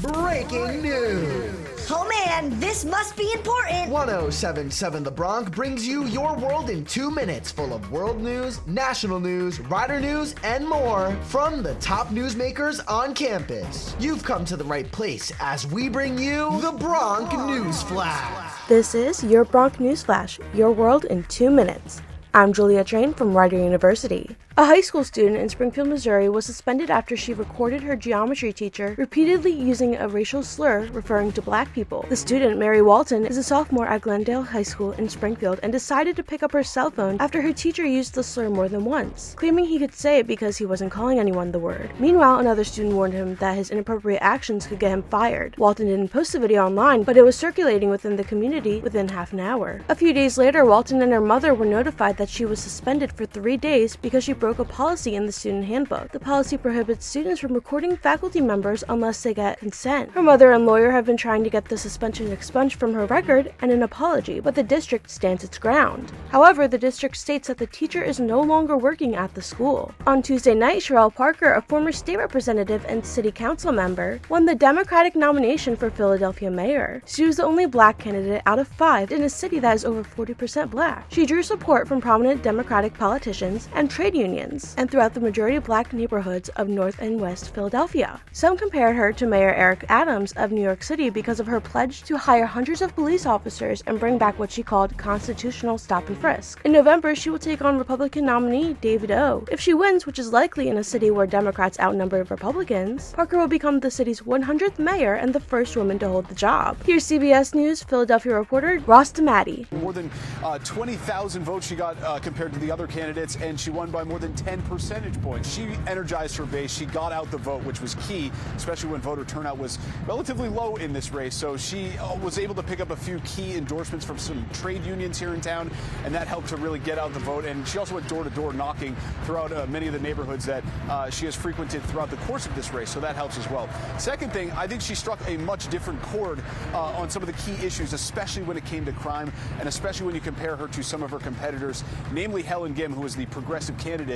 Breaking news. Oh man, this must be important. 1077 The Bronc brings you your world in two minutes, full of world news, national news, rider news, and more from the top newsmakers on campus. You've come to the right place as we bring you the Bronc News Flash. This is your Bronc News Flash, your world in two minutes. I'm Julia Train from Rider University. A high school student in Springfield, Missouri was suspended after she recorded her geometry teacher repeatedly using a racial slur referring to black people. The student, Mary Walton, is a sophomore at Glendale High School in Springfield and decided to pick up her cell phone after her teacher used the slur more than once, claiming he could say it because he wasn't calling anyone the word. Meanwhile, another student warned him that his inappropriate actions could get him fired. Walton didn't post the video online, but it was circulating within the community within half an hour. A few days later, Walton and her mother were notified that she was suspended for three days because she broke a policy in the student handbook. The policy prohibits students from recording faculty members unless they get consent. Her mother and lawyer have been trying to get the suspension expunged from her record and an apology, but the district stands its ground. However, the district states that the teacher is no longer working at the school. On Tuesday night, Cherelle Parker, a former state representative and city council member, won the Democratic nomination for Philadelphia mayor. She was the only black candidate out of five in a city that is over 40% black. She drew support from prominent Democratic politicians and trade unions and throughout the majority black neighborhoods of North and West Philadelphia. Some compared her to Mayor Eric Adams of New York City because of her pledge to hire hundreds of police officers and bring back what she called constitutional stop and frisk. In November, she will take on Republican nominee David O. If she wins, which is likely in a city where Democrats outnumber Republicans, Parker will become the city's 100th mayor and the first woman to hold the job. Here's CBS News Philadelphia reporter Ross DiMattei. More than uh, 20,000 votes she got uh, compared to the other candidates, and she won by more than 10 percentage points. She energized her base. She got out the vote, which was key, especially when voter turnout was relatively low in this race. So she uh, was able to pick up a few key endorsements from some trade unions here in town, and that helped to really get out the vote. And she also went door to door knocking throughout uh, many of the neighborhoods that uh, she has frequented throughout the course of this race. So that helps as well. Second thing, I think she struck a much different chord uh, on some of the key issues, especially when it came to crime, and especially when you compare her to some of her competitors, namely Helen Gym, who was the progressive candidate.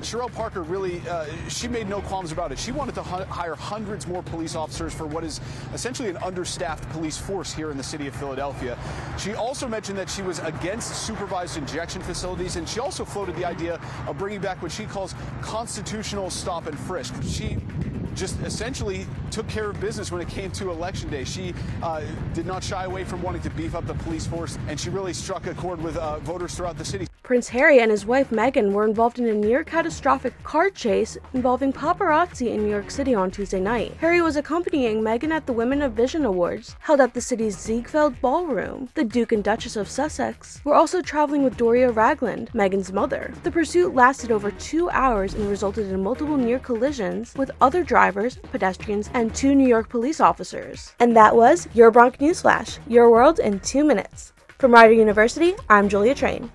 Cherelle Parker really, uh, she made no qualms about it. She wanted to hire hundreds more police officers for what is essentially an understaffed police force here in the city of Philadelphia. She also mentioned that she was against supervised injection facilities, and she also floated the idea of bringing back what she calls constitutional stop and frisk. She just essentially took care of business when it came to election day. She uh, did not shy away from wanting to beef up the police force, and she really struck a chord with uh, voters throughout the city. Prince Harry and his wife Meghan were involved in a near catastrophic car chase involving paparazzi in New York City on Tuesday night. Harry was accompanying Meghan at the Women of Vision Awards, held at the city's Ziegfeld Ballroom. The Duke and Duchess of Sussex were also traveling with Doria Ragland, Meghan's mother. The pursuit lasted over two hours and resulted in multiple near collisions with other drivers, pedestrians, and two New York police officers. And that was your Bronc Newsflash, your world in two minutes. From Rider University, I'm Julia Train.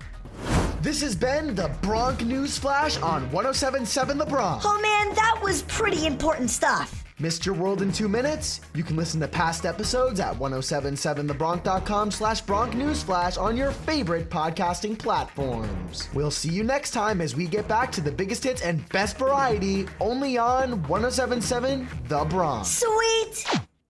This has been the Bronc News Flash on 1077 The Bronc. Oh man, that was pretty important stuff. Missed your world in two minutes? You can listen to past episodes at 1077thebronc.com slash Bronc News Flash on your favorite podcasting platforms. We'll see you next time as we get back to the biggest hits and best variety only on 1077 The Bronc. Sweet!